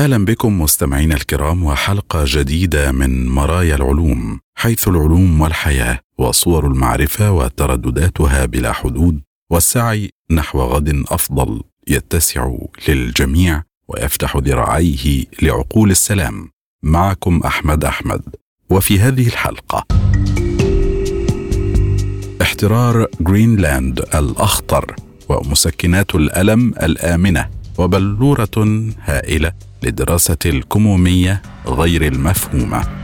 أهلا بكم مستمعينا الكرام وحلقة جديدة من مرايا العلوم حيث العلوم والحياة وصور المعرفة وتردداتها بلا حدود والسعي نحو غد أفضل يتسع للجميع ويفتح ذراعيه لعقول السلام. معكم أحمد أحمد. وفي هذه الحلقة. احترار جرينلاند الأخطر ومسكنات الألم الآمنة وبلورة هائلة. لدراسة الكمومية غير المفهومة.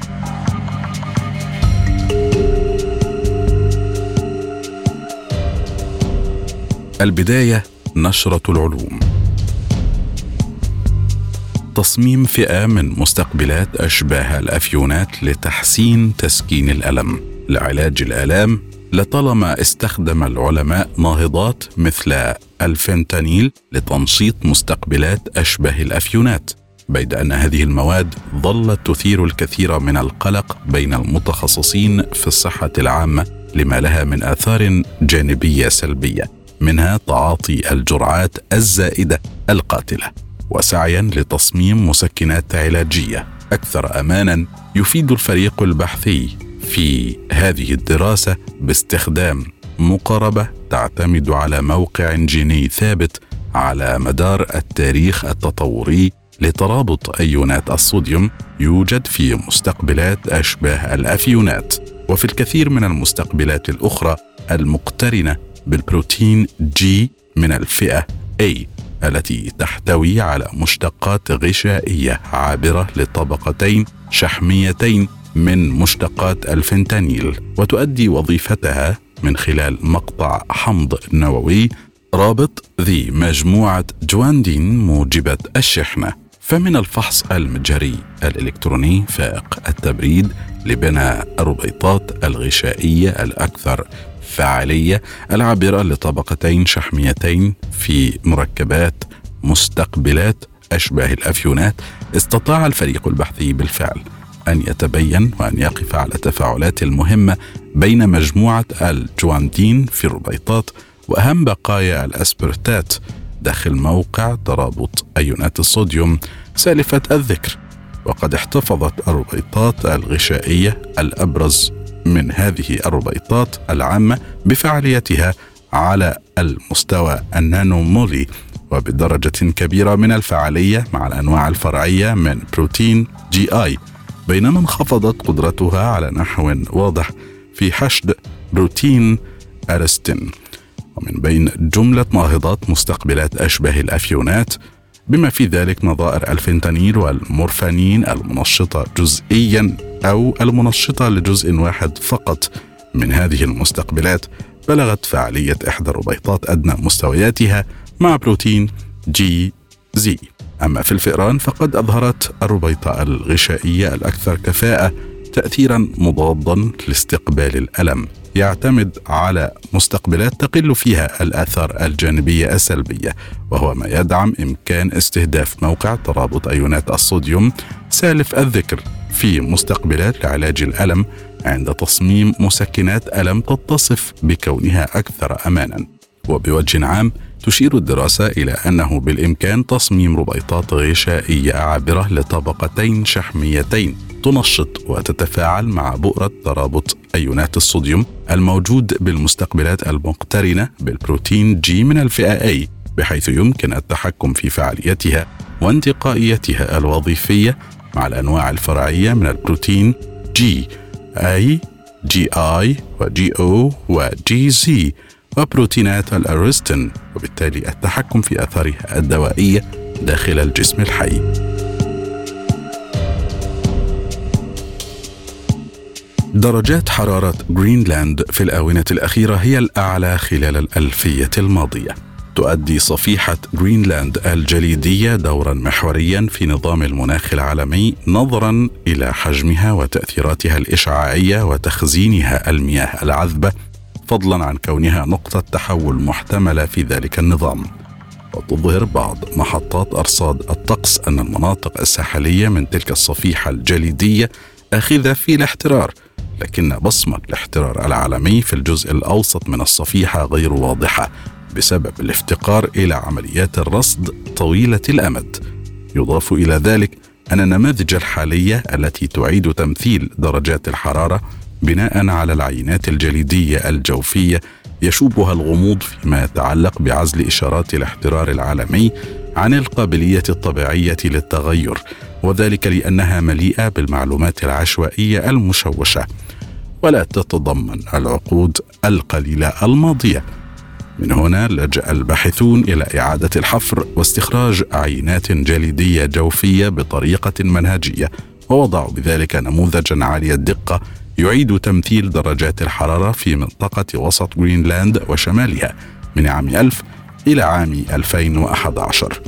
البداية نشرة العلوم. تصميم فئة من مستقبلات أشباه الأفيونات لتحسين تسكين الألم. لعلاج الآلام لطالما استخدم العلماء ناهضات مثل الفنتانيل لتنشيط مستقبلات اشباه الأفيونات. بيد أن هذه المواد ظلت تثير الكثير من القلق بين المتخصصين في الصحة العامة لما لها من آثار جانبية سلبية منها تعاطي الجرعات الزائدة القاتلة وسعيا لتصميم مسكنات علاجية. أكثر امانا يفيد الفريق البحثي في هذه الدراسة باستخدام مقاربة تعتمد على موقع جيني ثابت على مدار التاريخ التطوري لترابط أيونات الصوديوم يوجد في مستقبلات أشباه الأفيونات وفي الكثير من المستقبلات الأخرى المقترنة بالبروتين جي من الفئة A التي تحتوي على مشتقات غشائية عابرة لطبقتين شحميتين من مشتقات الفنتانيل وتؤدي وظيفتها من خلال مقطع حمض نووي رابط ذي مجموعة جواندين موجبة الشحنة. فمن الفحص المجهري الإلكتروني فائق التبريد لبناء الربيطات الغشائية الأكثر فعالية العابرة لطبقتين شحميتين في مركبات مستقبلات أشباه الأفيونات. استطاع الفريق البحثي بالفعل أن يتبين وأن يقف على التفاعلات المهمة بين مجموعة الجواندين في الربيطات وأهم بقايا الأسبرتات داخل موقع ترابط أيونات الصوديوم سالفة الذكر وقد احتفظت الربيطات الغشائية الأبرز من هذه الربيطات العامة بفعاليتها على المستوى النانومولي وبدرجة كبيرة من الفعالية مع الأنواع الفرعية من بروتين جي آي بينما انخفضت قدرتها على نحو واضح في حشد بروتين أرستين. ومن بين جملة ناهضات مستقبلات اشباه الأفيونات بما في ذلك نظائر الفنتانيل والمورفانين المنشطة جزئيا أو المنشطة لجزء واحد فقط من هذه المستقبلات بلغت فعالية إحدى الربيطات أدنى مستوياتها مع بروتين جي زي أما في الفئران فقد أظهرت الربيطة الغشائية الأكثر كفاءة تأثيرا مضادا لاستقبال الألم. يعتمد على مستقبلات تقل فيها الآثار الجانبية السلبية وهو ما يدعم إمكان استهداف موقع ترابط أيونات الصوديوم سالف الذكر في مستقبلات لعلاج الألم عند تصميم مسكنات ألم تتصف بكونها أكثر أمانا. وبوجه عام تشير الدراسة إلى أنه بالإمكان تصميم ربيطات غشائية عابرة لطبقتين شحميتين تنشط وتتفاعل مع بؤرة ترابط أيونات الصوديوم الموجود بالمستقبلات المقترنة بالبروتين جي من الفئة A بحيث يمكن التحكم في فعاليتها وانتقائيتها الوظيفية مع الأنواع الفرعية من البروتين GI GI و GO و GZ وبروتينات الأرستين وبالتالي التحكم في آثارها الدوائية داخل الجسم الحي. درجات حرارة غرينلاند في الآونة الأخيرة هي الأعلى خلال الألفية الماضية تؤدي صفيحة غرينلاند الجليدية دورا محوريا في نظام المناخ العالمي نظرا إلى حجمها وتأثيراتها الإشعاعية وتخزينها المياه العذبة فضلا عن كونها نقطة تحول محتملة في ذلك النظام. وتظهر بعض محطات أرصاد الطقس أن المناطق الساحلية من تلك الصفيحة الجليدية آخذة في الاحترار لكن بصمة الاحترار العالمي في الجزء الأوسط من الصفيحة غير واضحة بسبب الافتقار إلى عمليات الرصد طويلة الأمد. يضاف إلى ذلك أن النماذج الحالية التي تعيد تمثيل درجات الحرارة بناء على العينات الجليدية الجوفية يشوبها الغموض فيما يتعلق بعزل إشارات الاحترار العالمي عن القابلية الطبيعية للتغير وذلك لأنها مليئة بالمعلومات العشوائية المشوشة. ولا تتضمن العقود القليلة الماضية. من هنا لجأ الباحثون إلى إعادة الحفر واستخراج عينات جليدية جوفية بطريقة منهجية ووضعوا بذلك نموذجا عالي الدقة يعيد تمثيل درجات الحرارة في منطقة وسط غرينلاند وشمالها من عام 1000 إلى عام 2011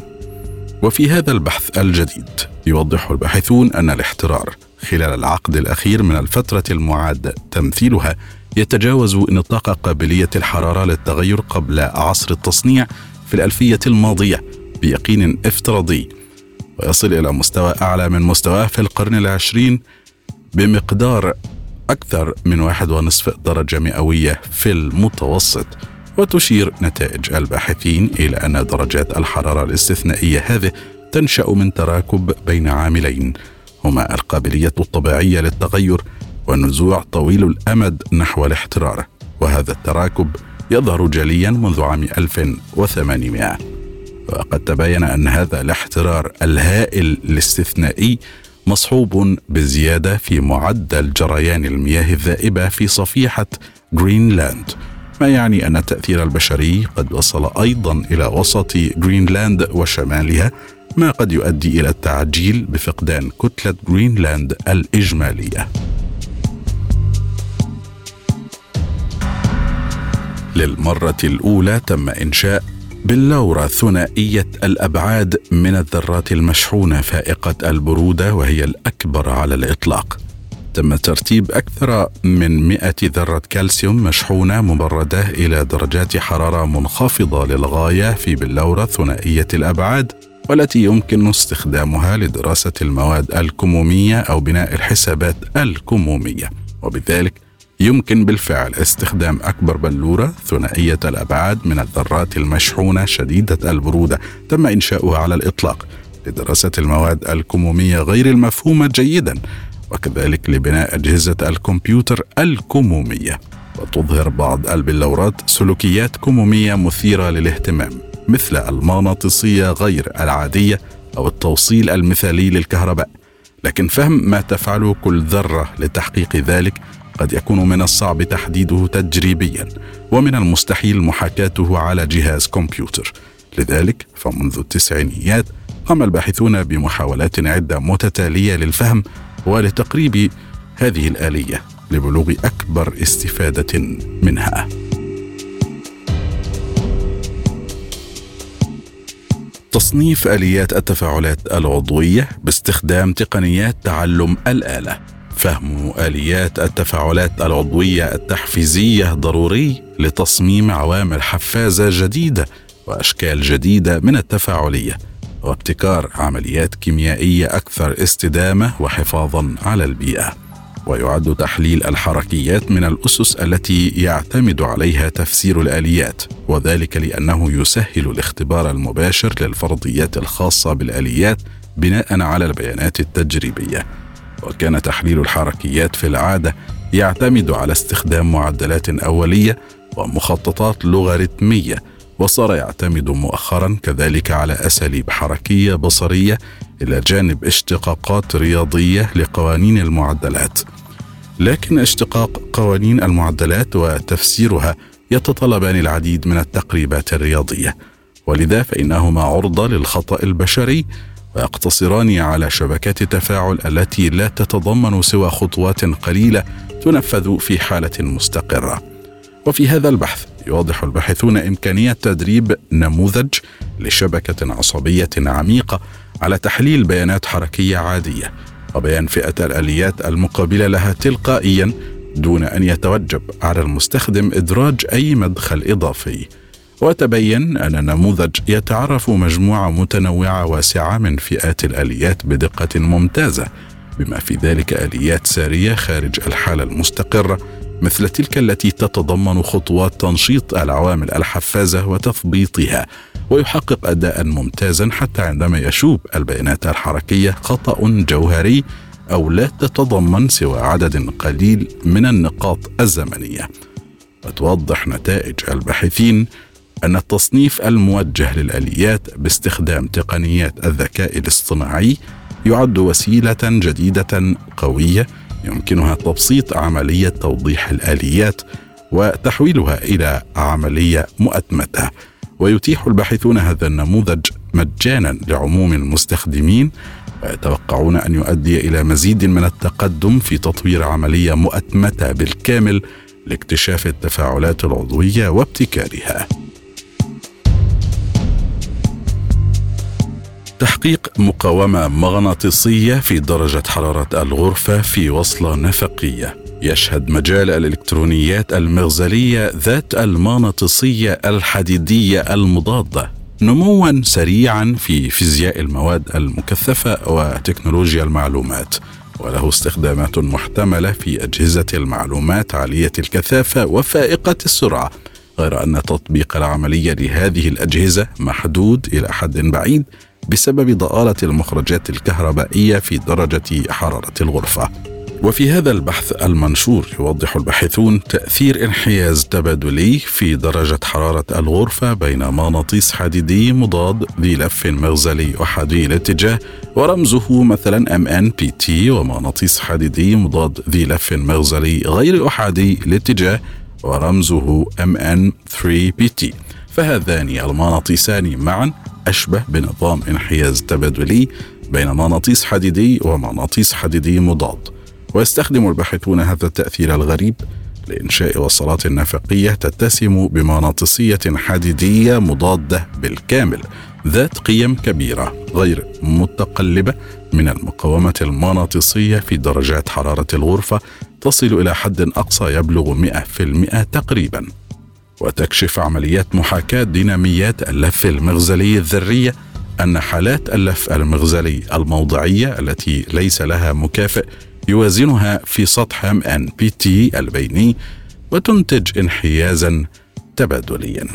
وفي هذا البحث الجديد يوضح الباحثون أن الاحترار خلال العقد الأخير من الفترة المعاد تمثيلها يتجاوز نطاق قابلية الحرارة للتغير قبل عصر التصنيع في الألفية الماضية بيقين افتراضي. ويصل إلى مستوى أعلى من مستواه في القرن العشرين بمقدار أكثر من واحد ونصف درجة مئوية في المتوسط وتشير نتائج الباحثين إلى أن درجات الحرارة الاستثنائية هذه تنشأ من تراكب بين عاملين هما القابلية الطبيعية للتغير والنزوع طويل الأمد نحو الاحترار وهذا التراكب يظهر جليا منذ عام 1800 وقد تبين أن هذا الاحترار الهائل الاستثنائي مصحوب بزيادة في معدل جريان المياه الذائبة في صفيحة جرينلاند ما يعني أن التأثير البشري قد وصل أيضا إلى وسط جرينلاند وشمالها ما قد يؤدي إلى التعجيل بفقدان كتلة جرينلاند الإجمالية. للمرة الأولى تم إنشاء بلورة ثنائية الأبعاد من الذرات المشحونة فائقة البرودة وهي الأكبر على الإطلاق. تم ترتيب أكثر من 100 ذرة كالسيوم مشحونة مبردة إلى درجات حرارة منخفضة للغاية في بلورة ثنائية الأبعاد والتي يمكن استخدامها لدراسة المواد الكمومية أو بناء الحسابات الكمومية. وبذلك يمكن بالفعل استخدام أكبر بلورة ثنائية الأبعاد من الذرات المشحونة شديدة البرودة تم إنشاؤها على الإطلاق لدراسة المواد الكمومية غير المفهومة جيدا وكذلك لبناء أجهزة الكمبيوتر الكمومية. وتظهر بعض البلورات سلوكيات كمومية مثيرة للاهتمام مثل المغناطيسية غير العادية أو التوصيل المثالي للكهرباء. لكن فهم ما تفعله كل ذرة لتحقيق ذلك قد يكون من الصعب تحديده تجريبيا ومن المستحيل محاكاته على جهاز كمبيوتر. لذلك فمنذ التسعينيات قام الباحثون بمحاولات عدة متتالية للفهم ولتقريب هذه الآلية لبلوغ أكبر استفادة منها. تصنيف آليات التفاعلات العضوية باستخدام تقنيات تعلم الآلة. فهم آليات التفاعلات العضوية التحفيزية ضروري لتصميم عوامل حفازة جديدة وأشكال جديدة من التفاعلية وابتكار عمليات كيميائية أكثر استدامة وحفاظا على البيئة. ويعد تحليل الحركيات من الأسس التي يعتمد عليها تفسير الآليات وذلك لأنه يسهل الاختبار المباشر للفرضيات الخاصة بالآليات بناء على البيانات التجريبية. وكان تحليل الحركيات في العادة يعتمد على استخدام معدلات أولية ومخططات لوغاريتمية وصار يعتمد مؤخرا كذلك على أساليب حركية بصرية إلى جانب اشتقاقات رياضية لقوانين المعدلات. لكن اشتقاق قوانين المعدلات وتفسيرها يتطلبان العديد من التقريبات الرياضية ولذا فإنهما عرضة للخطأ البشري ويقتصران على شبكات التفاعل التي لا تتضمن سوى خطوات قليلة تنفذ في حالة مستقرة. وفي هذا البحث يوضح الباحثون إمكانية تدريب نموذج لشبكة عصبية عميقة على تحليل بيانات حركية عادية وبيان فئة الآليات المقابلة لها تلقائيا دون أن يتوجب على المستخدم إدراج أي مدخل إضافي. وتبين أن النموذج يتعرف مجموعة متنوعة واسعة من فئات الآليات بدقة ممتازة بما في ذلك آليات سارية خارج الحالة المستقرة مثل تلك التي تتضمن خطوات تنشيط العوامل الحفازة وتثبيطها ويحقق أداء ممتازا حتى عندما يشوب البيانات الحركية خطأ جوهري أو لا تتضمن سوى عدد قليل من النقاط الزمنية. وتوضح نتائج الباحثين أن التصنيف الموجه للآليات باستخدام تقنيات الذكاء الاصطناعي يعد وسيلة جديدة قوية يمكنها تبسيط عملية توضيح الآليات وتحويلها إلى عملية مؤتمتة. ويتيح الباحثون هذا النموذج مجانا لعموم المستخدمين ويتوقعون أن يؤدي إلى مزيد من التقدم في تطوير عملية مؤتمتة بالكامل لاكتشاف التفاعلات العضوية وابتكارها. تحقيق مقاومة مغناطيسية في درجة حرارة الغرفة في وصلة نفقية. يشهد مجال الإلكترونيات المغزلية ذات المغناطيسية الحديدية المضادة. نموا سريعا في فيزياء المواد المكثفة وتكنولوجيا المعلومات. وله استخدامات محتملة في أجهزة المعلومات عالية الكثافة وفائقة السرعة. غير أن تطبيق العملية لهذه الأجهزة محدود إلى حد بعيد بسبب ضآلة المخرجات الكهربائية في درجة حرارة الغرفة. وفي هذا البحث المنشور يوضح الباحثون تأثير انحياز تبادلي في درجة حرارة الغرفة بين مغناطيس حديدي مضاد ذي لف مغزلي أحادي الاتجاه ورمزه مثلا MNPT ومغناطيس حديدي مضاد ذي لف مغزلي غير أحادي الاتجاه ورمزه MN3PT فهذان المغناطيسان معا أشبه بنظام انحياز تبادلي بين مغناطيس حديدي ومغناطيس حديدي مضاد. ويستخدم الباحثون هذا التأثير الغريب لإنشاء وصلات نفقية تتسم بمغناطيسية حديدية مضادة بالكامل ذات قيم كبيرة غير متقلبة من المقاومة المغناطيسية في درجات حرارة الغرفة تصل إلى حد أقصى يبلغ 100% تقريباً. وتكشف عمليات محاكاة ديناميات اللف المغزلي الذرية أن حالات اللف المغزلي الموضعية التي ليس لها مكافئ يوازنها في سطح MnPt البيني وتنتج انحيازا تبادليا.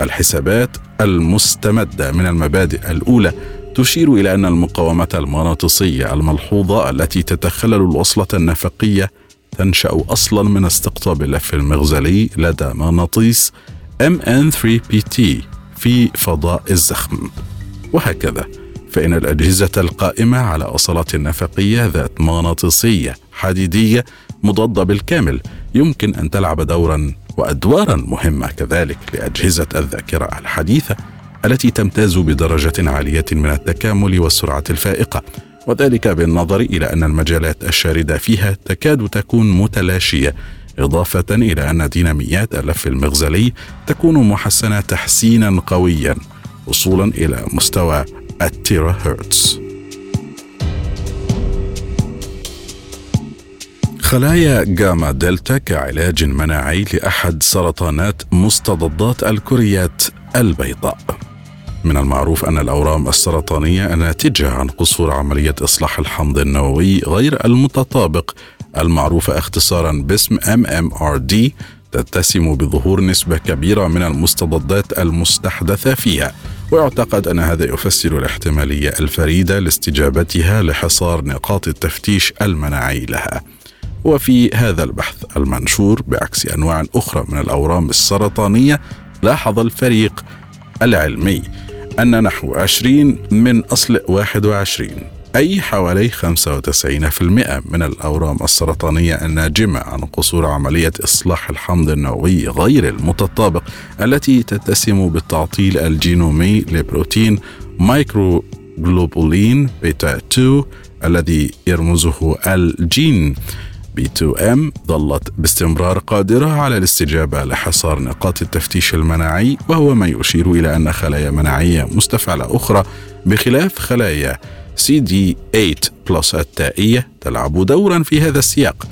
الحسابات المستمدة من المبادئ الأولى تشير إلى أن المقاومة المغناطيسيه الملحوظة التي تتخلل الوصلة النفقية تنشأ أصلا من استقطاب اللف المغزلي لدى مغناطيس MN3PT في فضاء الزخم. وهكذا فإن الأجهزة القائمة على وصلات نفقية ذات مغناطيسية حديدية مضادة بالكامل يمكن أن تلعب دورا وأدوارا مهمة كذلك لأجهزة الذاكرة الحديثة التي تمتاز بدرجة عالية من التكامل والسرعة الفائقة. وذلك بالنظر إلى أن المجالات الشاردة فيها تكاد تكون متلاشية إضافة إلى أن ديناميات اللف المغزلي تكون محسنة تحسينا قويا وصولا إلى مستوى التيرا هرتز خلايا جاما دلتا كعلاج مناعي لأحد سرطانات مستضدات الكريات البيضاء. من المعروف أن الأورام السرطانية ناتجة عن قصور عملية إصلاح الحمض النووي غير المتطابق. المعروفة اختصارا باسم MMRD تتسم بظهور نسبة كبيرة من المستضدات المستحدثة فيها ويعتقد أن هذا يفسر الاحتمالية الفريدة لاستجابتها لحصار نقاط التفتيش المناعي لها. وفي هذا البحث المنشور بعكس أنواع أخرى من الأورام السرطانية لاحظ الفريق العلمي أن نحو 20 من أصل 21 أي حوالي 95% من الأورام السرطانية الناجمة عن قصور عملية إصلاح الحمض النووي غير المتطابق التي تتسم بالتعطيل الجينومي لبروتين مايكرو جلوبولين بيتا 2 الذي يرمزه الجين. B2M ظلت باستمرار قادرة على الاستجابة لحصار نقاط التفتيش المناعي وهو ما يشير إلى أن خلايا مناعية مستفعلة أخرى بخلاف خلايا CD8 plus التائية تلعب دورا في هذا السياق.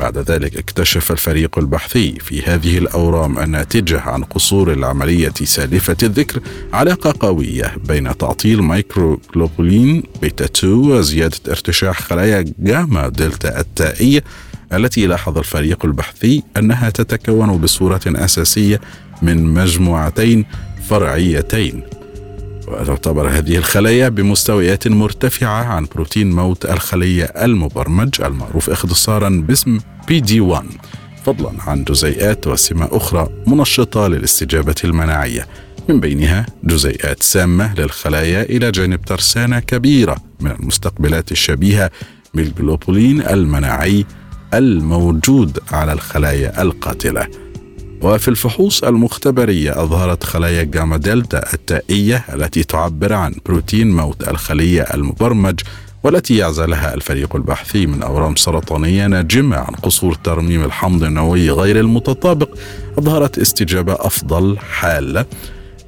بعد ذلك اكتشف الفريق البحثي في هذه الأورام الناتجة عن قصور العملية سالفة الذكر علاقة قوية بين تعطيل مايكروغلوبولين بيتا 2 وزيادة ارتشاح خلايا جاما دلتا التائية التي لاحظ الفريق البحثي أنها تتكون بصورة أساسية من مجموعتين فرعيتين. وتعتبر هذه الخلايا بمستويات مرتفعة عن بروتين موت الخلية المبرمج المعروف اختصارا باسم PD1 فضلا عن جزيئات وسمة أخرى منشطة للاستجابة المناعية. من بينها جزيئات سامة للخلايا إلى جانب ترسانة كبيرة من المستقبلات الشبيهة بالجلوبولين المناعي الموجود على الخلايا القاتلة. وفي الفحوص المختبرية أظهرت خلايا جاما دلتا التائية التي تعبر عن بروتين موت الخلية المبرمج والتي يعزلها الفريق البحثي من أورام سرطانية ناجمة عن قصور ترميم الحمض النووي غير المتطابق. أظهرت استجابة أفضل حالة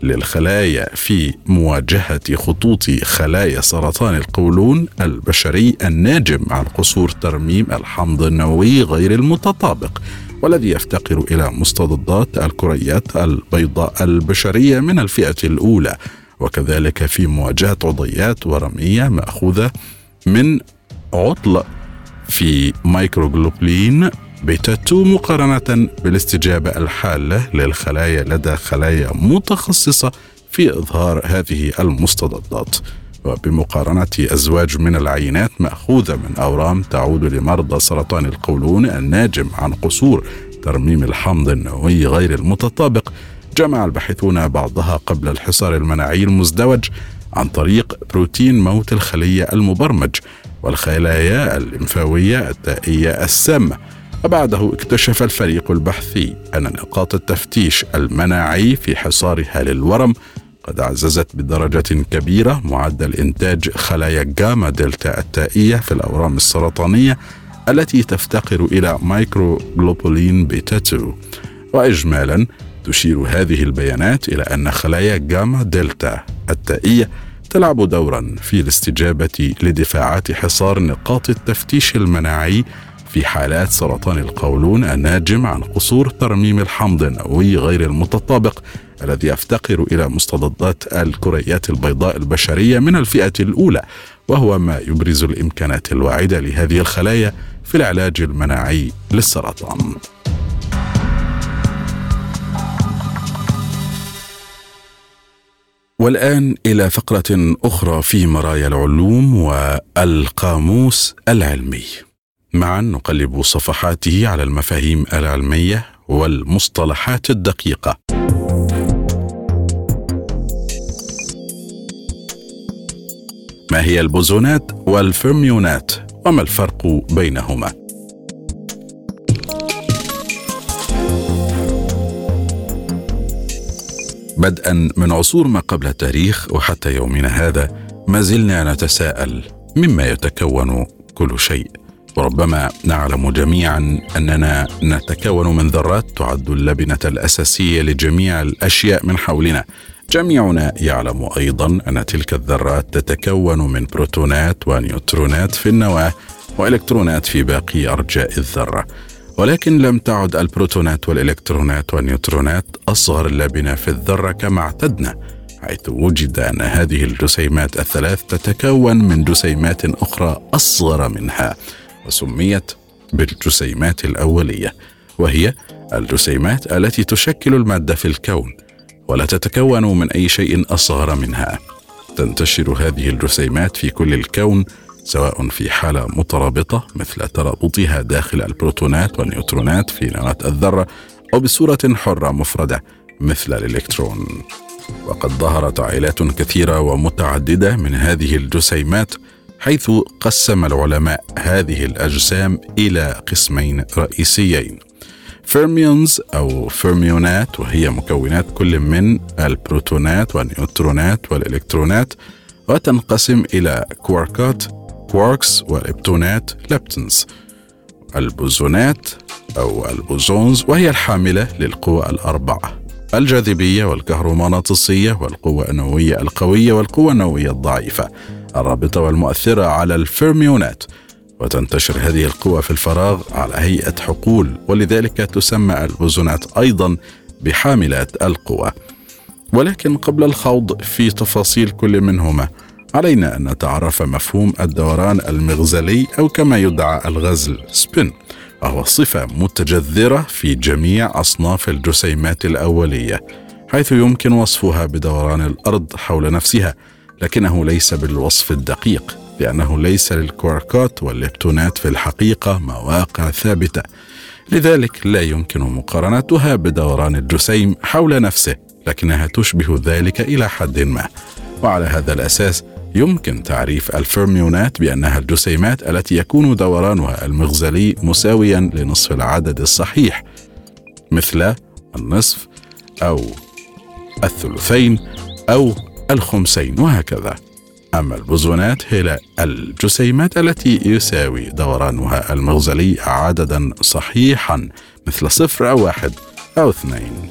للخلايا في مواجهة خطوط خلايا سرطان القولون البشري الناجم عن قصور ترميم الحمض النووي غير المتطابق. والذي يفتقر إلى مستضدات الكريات البيضاء البشرية من الفئة الأولى وكذلك في مواجهة عضيات ورمية مأخوذة من عطل في مايكروجلوبلين بيتا 2 مقارنة بالاستجابة الحالة للخلايا لدى خلايا متخصصة في إظهار هذه المستضدات وبمقارنة أزواج من العينات مأخوذة من أورام تعود لمرضى سرطان القولون الناجم عن قصور ترميم الحمض النووي غير المتطابق. جمع الباحثون بعضها قبل الحصار المناعي المزدوج عن طريق بروتين موت الخلية المبرمج والخلايا الليمفاوية التائية السامة. وبعده اكتشف الفريق البحثي أن نقاط التفتيش المناعي في حصارها للورم قد عززت بدرجة كبيرة معدل إنتاج خلايا جاما دلتا التائية في الأورام السرطانية التي تفتقر إلى مايكروغلوبولين بيتا 2 وإجمالا تشير هذه البيانات إلى أن خلايا جاما دلتا التائية تلعب دورا في الاستجابة لدفاعات حصار نقاط التفتيش المناعي في حالات سرطان القولون الناجم عن قصور ترميم الحمض النووي غير المتطابق الذي يفتقر إلى مستضدات الكريات البيضاء البشرية من الفئة الأولى وهو ما يبرز الإمكانات الواعدة لهذه الخلايا في العلاج المناعي للسرطان. والآن إلى فقرة أخرى في مرايا العلوم والقاموس العلمي. معا نقلب صفحاته على المفاهيم العلمية والمصطلحات الدقيقة. ما هي البوزونات والفيرميونات وما الفرق بينهما؟ بدءا من عصور ما قبل التاريخ وحتى يومنا هذا ما زلنا نتساءل مما يتكون كل شيء. وربما نعلم جميعا أننا نتكون من ذرات تعد اللبنة الأساسية لجميع الأشياء من حولنا. جميعنا يعلم أيضا أن تلك الذرات تتكون من بروتونات ونيوترونات في النواة وإلكترونات في باقي أرجاء الذرة. ولكن لم تعد البروتونات والإلكترونات والنيوترونات أصغر لبنة في الذرة كما اعتدنا حيث وجد أن هذه الجسيمات الثلاث تتكون من جسيمات أخرى أصغر منها وسميت بالجسيمات الأولية وهي الجسيمات التي تشكل المادة في الكون. ولا تتكون من أي شيء أصغر منها. تنتشر هذه الجسيمات في كل الكون سواء في حالة مترابطة مثل ترابطها داخل البروتونات والنيوترونات في نواه الذرة أو بصورة حرة مفردة مثل الإلكترون. وقد ظهرت عائلات كثيرة ومتعددة من هذه الجسيمات حيث قسم العلماء هذه الأجسام إلى قسمين رئيسيين. fermions أو فيرميونات وهي مكونات كل من البروتونات والنيوترونات والإلكترونات وتنقسم إلى كواركات quarks واللبتونات leptons البوزونات أو ال bosons وهي الحاملة للقوى الأربعة الجاذبية والكهرومغناطيسية والقوة النووية القوية والقوة النووية الضعيفة. الرابطة والمؤثرة على الفيرميونات وتنتشر هذه القوى في الفراغ على هيئة حقول ولذلك تسمى البوزونات أيضا بحاملات القوى. ولكن قبل الخوض في تفاصيل كل منهما علينا أن نتعرف مفهوم الدوران المغزلي أو كما يدعى الغزل spin وهو صفة متجذرة في جميع أصناف الجسيمات الأولية حيث يمكن وصفها بدوران الأرض حول نفسها لكنه ليس بالوصف الدقيق. لأنه ليس للكواركات والليبتونات في الحقيقة مواقع ثابتة. لذلك لا يمكن مقارنتها بدوران الجسيم حول نفسه لكنها تشبه ذلك إلى حد ما. وعلى هذا الأساس يمكن تعريف الفيرميونات بأنها الجسيمات التي يكون دورانها المغزلي مساويا لنصف العدد الصحيح مثل النصف أو الثلثين أو الخمسين وهكذا. أما البوزونات هي الجسيمات التي يساوي دورانها المغزلي عددا صحيحا مثل صفر أو واحد أو اثنين.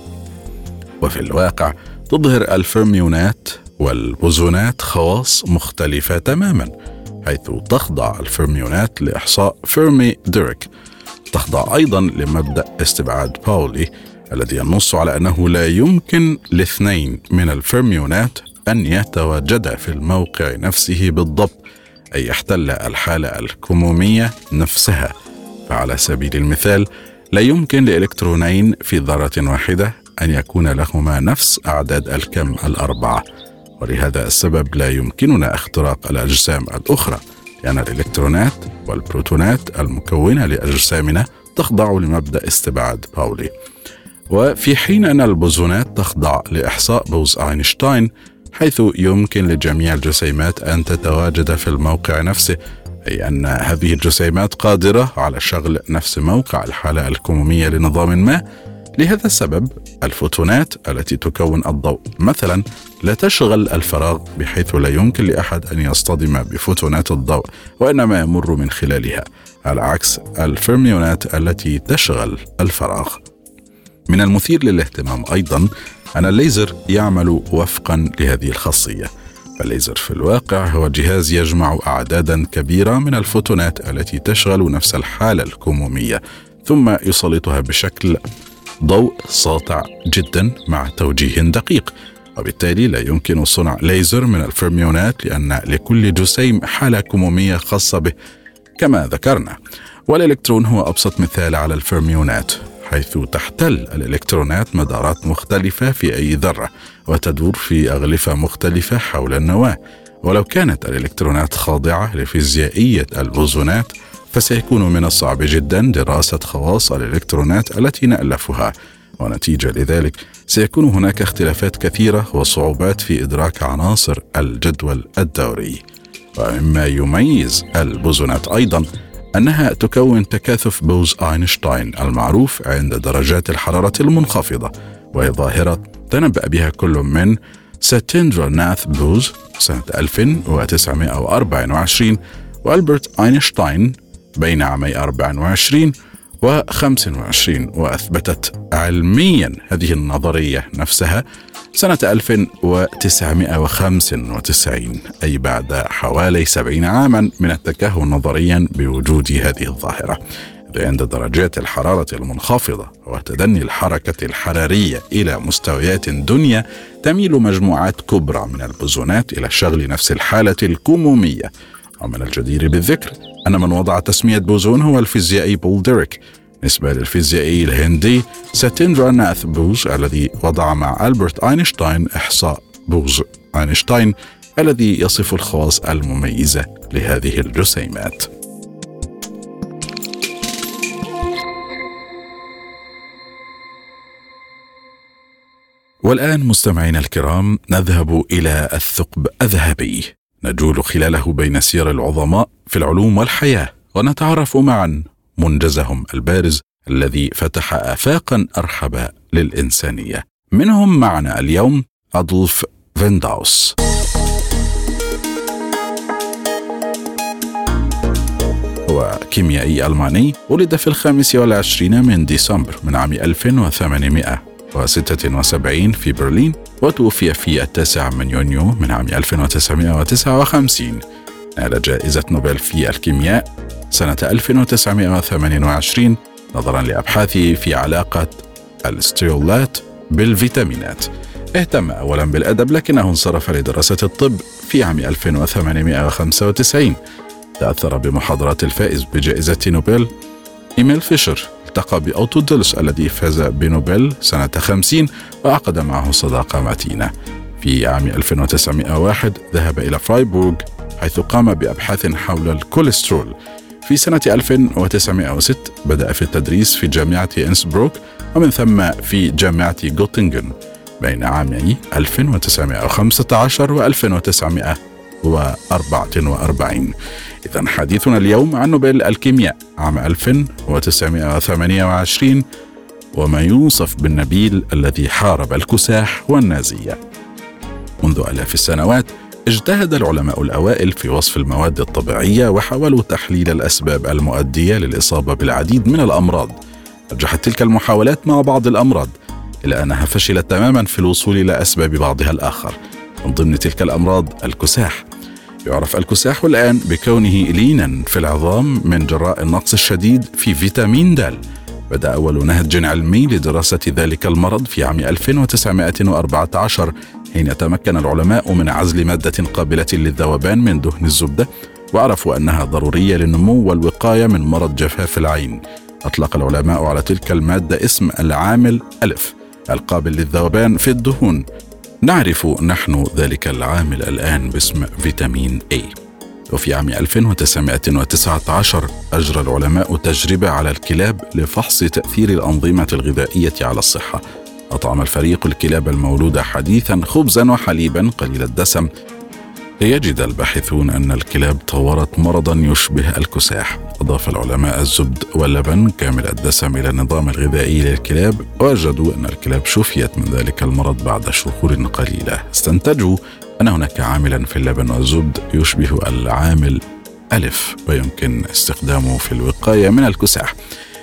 وفي الواقع تظهر الفيرميونات والبوزونات خواص مختلفة تماما حيث تخضع الفيرميونات لإحصاء فيرمي ديراك. تخضع أيضا لمبدأ استبعاد باولي الذي ينص على أنه لا يمكن لاثنين من الفيرميونات أن يتواجدا في الموقع نفسه بالضبط أي يحتل الحالة الكمومية نفسها. فعلى سبيل المثال لا يمكن لإلكترونين في ذرة واحدة أن يكون لهما نفس أعداد الكم الأربعة. ولهذا السبب لا يمكننا اختراق الأجسام الأخرى لأن الإلكترونات والبروتونات المكونة لأجسامنا تخضع لمبدأ استبعاد باولي. وفي حين أن البوزونات تخضع لإحصاء بوز أينشتاين حيث يمكن لجميع الجسيمات أن تتواجد في الموقع نفسه أي أن هذه الجسيمات قادرة على شغل نفس موقع الحالة الكمومية لنظام ما. لهذا السبب الفوتونات التي تكون الضوء مثلا لا تشغل الفراغ بحيث لا يمكن لأحد أن يصطدم بفوتونات الضوء وإنما يمر من خلالها على عكس الفيرميونات التي تشغل الفراغ. من المثير للاهتمام أيضا أن الليزر يعمل وفقا لهذه الخاصية. فالليزر في الواقع هو جهاز يجمع أعدادا كبيرة من الفوتونات التي تشغل نفس الحالة الكمومية ثم يسلطها بشكل ضوء ساطع جدا مع توجيه دقيق. وبالتالي لا يمكن صنع ليزر من الفيرميونات لأن لكل جسيم حالة كمومية خاصة به كما ذكرنا. والإلكترون هو أبسط مثال على الفيرميونات حيث تحتل الإلكترونات مدارات مختلفة في أي ذرة وتدور في أغلفة مختلفة حول النواة. ولو كانت الإلكترونات خاضعة لفيزيائية البوزونات فسيكون من الصعب جدا دراسة خواص الإلكترونات التي نألفها. ونتيجة لذلك سيكون هناك اختلافات كثيرة وصعوبات في إدراك عناصر الجدول الدوري. ومما يميز البوزونات أيضا أنها تكون تكاثف بوز أينشتاين المعروف عند درجات الحرارة المنخفضة وهي ظاهرة تنبأ بها كل من ساتيندرا ناث بوز سنة 1924 وألبرت أينشتاين بين عامي 24 و 25 وأثبتت علميا هذه النظرية نفسها سنة 1995 أي بعد حوالي 70 عاما من التكهن نظريا بوجود هذه الظاهرة. عند درجات الحرارة المنخفضة وتدني الحركة الحرارية إلى مستويات دنيا تميل مجموعات كبرى من البوزونات إلى شغل نفس الحالة الكمومية. ومن الجدير بالذكر أن من وضع تسمية بوزون هو الفيزيائي بول ديراك نسبة للفيزيائي الهندي ساتيندرا ناث بوز الذي وضع مع ألبرت أينشتاين إحصاء بوز أينشتاين الذي يصف الخواص المميزة لهذه الجسيمات. والآن مستمعينا الكرام نذهب إلى الثقب الذهبي نجول خلاله بين سير العظماء في العلوم والحياة ونتعرف معا منجزهم البارز الذي فتح آفاقا أرحب للإنسانية. منهم معنا اليوم أدولف فينداوس. هو كيميائي ألماني ولد في الخامس والعشرين من ديسمبر من عام 1876 في برلين وتوفي في التاسع من يونيو من عام 1959 نال جائزة نوبل في الكيمياء سنة 1928 نظرا لأبحاثه في علاقة الستيولات بالفيتامينات. اهتم أولا بالأدب لكنه انصرف لدراسة الطب في عام 1895 تأثر بمحاضرات الفائز بجائزة نوبل. إيميل فيشر التقى بأوتودلس الذي فاز بنوبل سنة 50 وعقد معه صداقة متينة. في عام 1901 ذهب إلى فرايبورغ حيث قام بأبحاث حول الكوليسترول. في سنة 1906 بدأ في التدريس في جامعة إنسبروك ومن ثم في جامعة غوتنغن بين عامي 1915 و 1944 إذا حديثنا اليوم عن نوبل الكيمياء عام 1928 وما يوصف بالنبيل الذي حارب الكساح والنازية. منذ آلاف السنوات اجتهد العلماء الأوائل في وصف المواد الطبيعية وحاولوا تحليل الأسباب المؤدية للإصابة بالعديد من الأمراض. نجحت تلك المحاولات مع بعض الأمراض إلا أنها فشلت تماما في الوصول إلى أسباب بعضها الآخر. من ضمن تلك الأمراض الكساح. يعرف الكساح الآن بكونه لينا في العظام من جراء النقص الشديد في فيتامين د. بدأ أول نهج علمي لدراسة ذلك المرض في عام 1914 حين تمكن العلماء من عزل مادة قابلة للذوبان من دهن الزبدة وعرفوا أنها ضرورية للنمو والوقاية من مرض جفاف العين. أطلق العلماء على تلك المادة اسم العامل ألف القابل للذوبان في الدهون. نعرف نحن ذلك العامل الآن باسم فيتامين A. وفي عام 1919 أجرى العلماء تجربة على الكلاب لفحص تأثير الأنظمة الغذائية على الصحة. أطعم الفريق الكلاب المولودة حديثا خبزا وحليبا قليل الدسم ليجد الباحثون أن الكلاب طورت مرضا يشبه الكساح. أضاف العلماء الزبد واللبن كامل الدسم إلى النظام الغذائي للكلاب وجدوا أن الكلاب شفيت من ذلك المرض بعد شهور قليلة. استنتجوا أن هناك عاملا في اللبن والزبد يشبه العامل ألف ويمكن استخدامه في الوقاية من الكساح.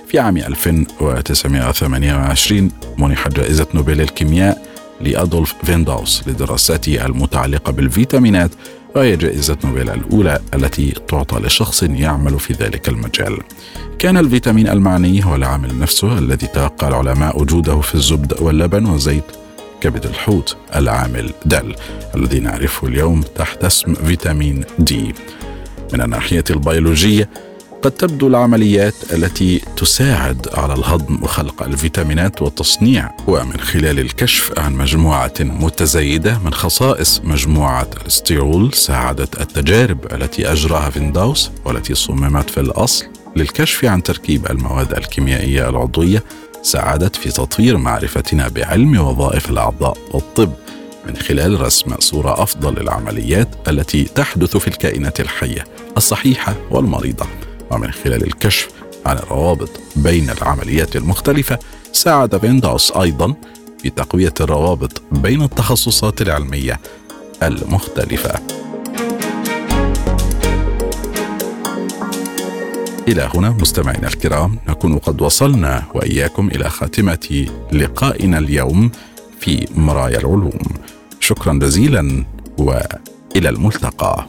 في عام 1928 منحت جائزة نوبل الكيمياء لأدولف فينداوس لدراساته المتعلقة بالفيتامينات وهي جائزة نوبل الأولى التي تعطى لشخص يعمل في ذلك المجال. كان الفيتامين المعني هو العامل نفسه الذي توقع العلماء وجوده في الزبد واللبن وزيت كبد الحوت العامل دل الذي نعرفه اليوم تحت اسم فيتامين دي. من الناحية البيولوجية قد تبدو العمليات التي تساعد على الهضم وخلق الفيتامينات والتصنيع ومن خلال الكشف عن مجموعة متزايدة من خصائص مجموعة الستيرول ساعدت التجارب التي أجراها فينداوس والتي صممت في الأصل للكشف عن تركيب المواد الكيميائية العضوية ساعدت في تطوير معرفتنا بعلم وظائف الأعضاء والطب. من خلال رسم صورة أفضل للعمليات التي تحدث في الكائنات الحية الصحيحة والمريضة. ومن خلال الكشف عن الروابط بين العمليات المختلفة ساعد فينداوس أيضا في تقوية الروابط بين التخصصات العلمية المختلفة. إلى هنا مستمعينا الكرام نكون قد وصلنا وإياكم إلى خاتمة لقائنا اليوم في مرايا العلوم. شكرا جزيلا وإلى الملتقى.